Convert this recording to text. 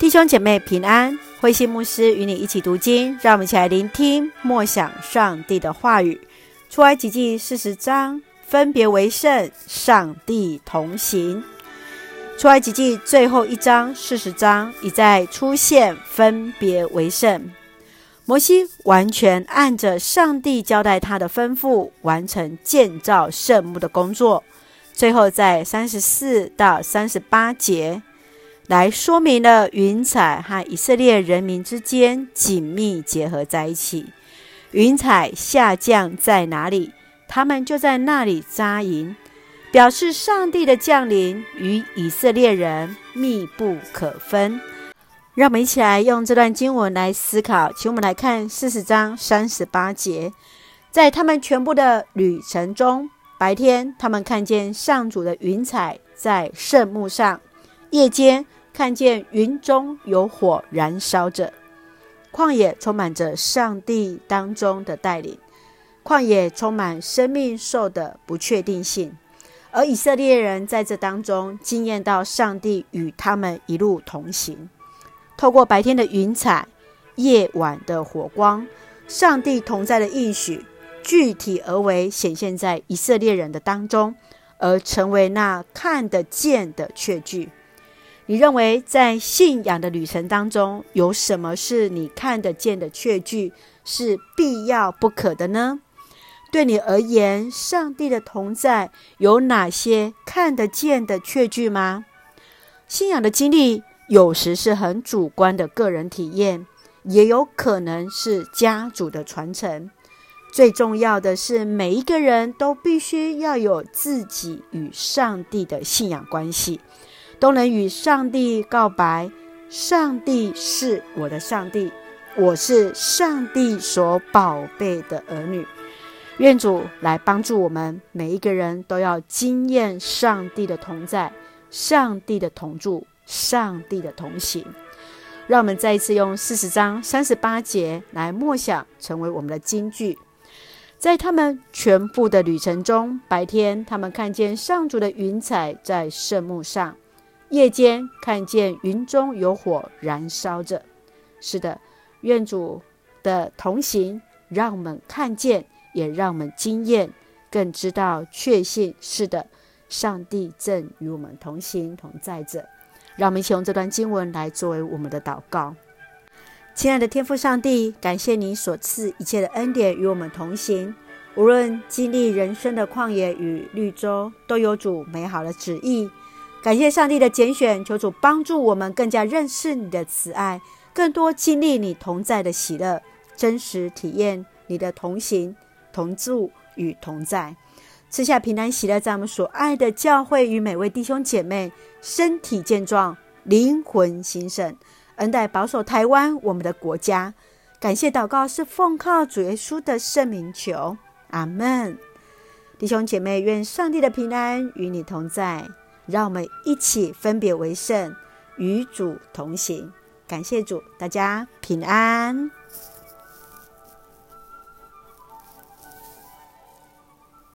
弟兄姐妹平安，慧馨牧师与你一起读经，让我们一起来聆听默想上帝的话语。出埃及记四十章，分别为圣，上帝同行。出埃及记最后一章四十章已在出现分别为圣。摩西完全按着上帝交代他的吩咐，完成建造圣墓的工作。最后在三十四到三十八节。来说明了云彩和以色列人民之间紧密结合在一起。云彩下降在哪里，他们就在那里扎营，表示上帝的降临与以色列人密不可分。让我们一起来用这段经文来思考。请我们来看四十章三十八节，在他们全部的旅程中，白天他们看见上主的云彩在圣幕上，夜间。看见云中有火燃烧着，旷野充满着上帝当中的带领，旷野充满生命兽的不确定性，而以色列人在这当中经验到上帝与他们一路同行，透过白天的云彩、夜晚的火光，上帝同在的应许具体而为显现在以色列人的当中，而成为那看得见的确据。你认为在信仰的旅程当中，有什么是你看得见的确据，是必要不可的呢？对你而言，上帝的同在有哪些看得见的确据吗？信仰的经历有时是很主观的个人体验，也有可能是家族的传承。最重要的是，每一个人都必须要有自己与上帝的信仰关系。都能与上帝告白，上帝是我的上帝，我是上帝所宝贝的儿女。愿主来帮助我们，每一个人都要经验上帝的同在，上帝的同住，上帝的同行。让我们再一次用四十章三十八节来默想，成为我们的金句。在他们全部的旅程中，白天他们看见上主的云彩在圣幕上。夜间看见云中有火燃烧着，是的，愿主的同行让我们看见，也让我们经验，更知道确信是的，上帝正与我们同行同在着。让我们一起用这段经文来作为我们的祷告。亲爱的天父上帝，感谢你所赐一切的恩典与我们同行，无论经历人生的旷野与绿洲，都有主美好的旨意。感谢上帝的拣选，求主帮助我们更加认识你的慈爱，更多经历你同在的喜乐，真实体验你的同行、同住与同在，赐下平安喜乐，在我们所爱的教会与每位弟兄姐妹身体健壮、灵魂兴盛，恩待保守台湾我们的国家。感谢祷告是奉靠主耶稣的圣名求，阿门。弟兄姐妹，愿上帝的平安与你同在。让我们一起分别为圣，与主同行。感谢主，大家平安。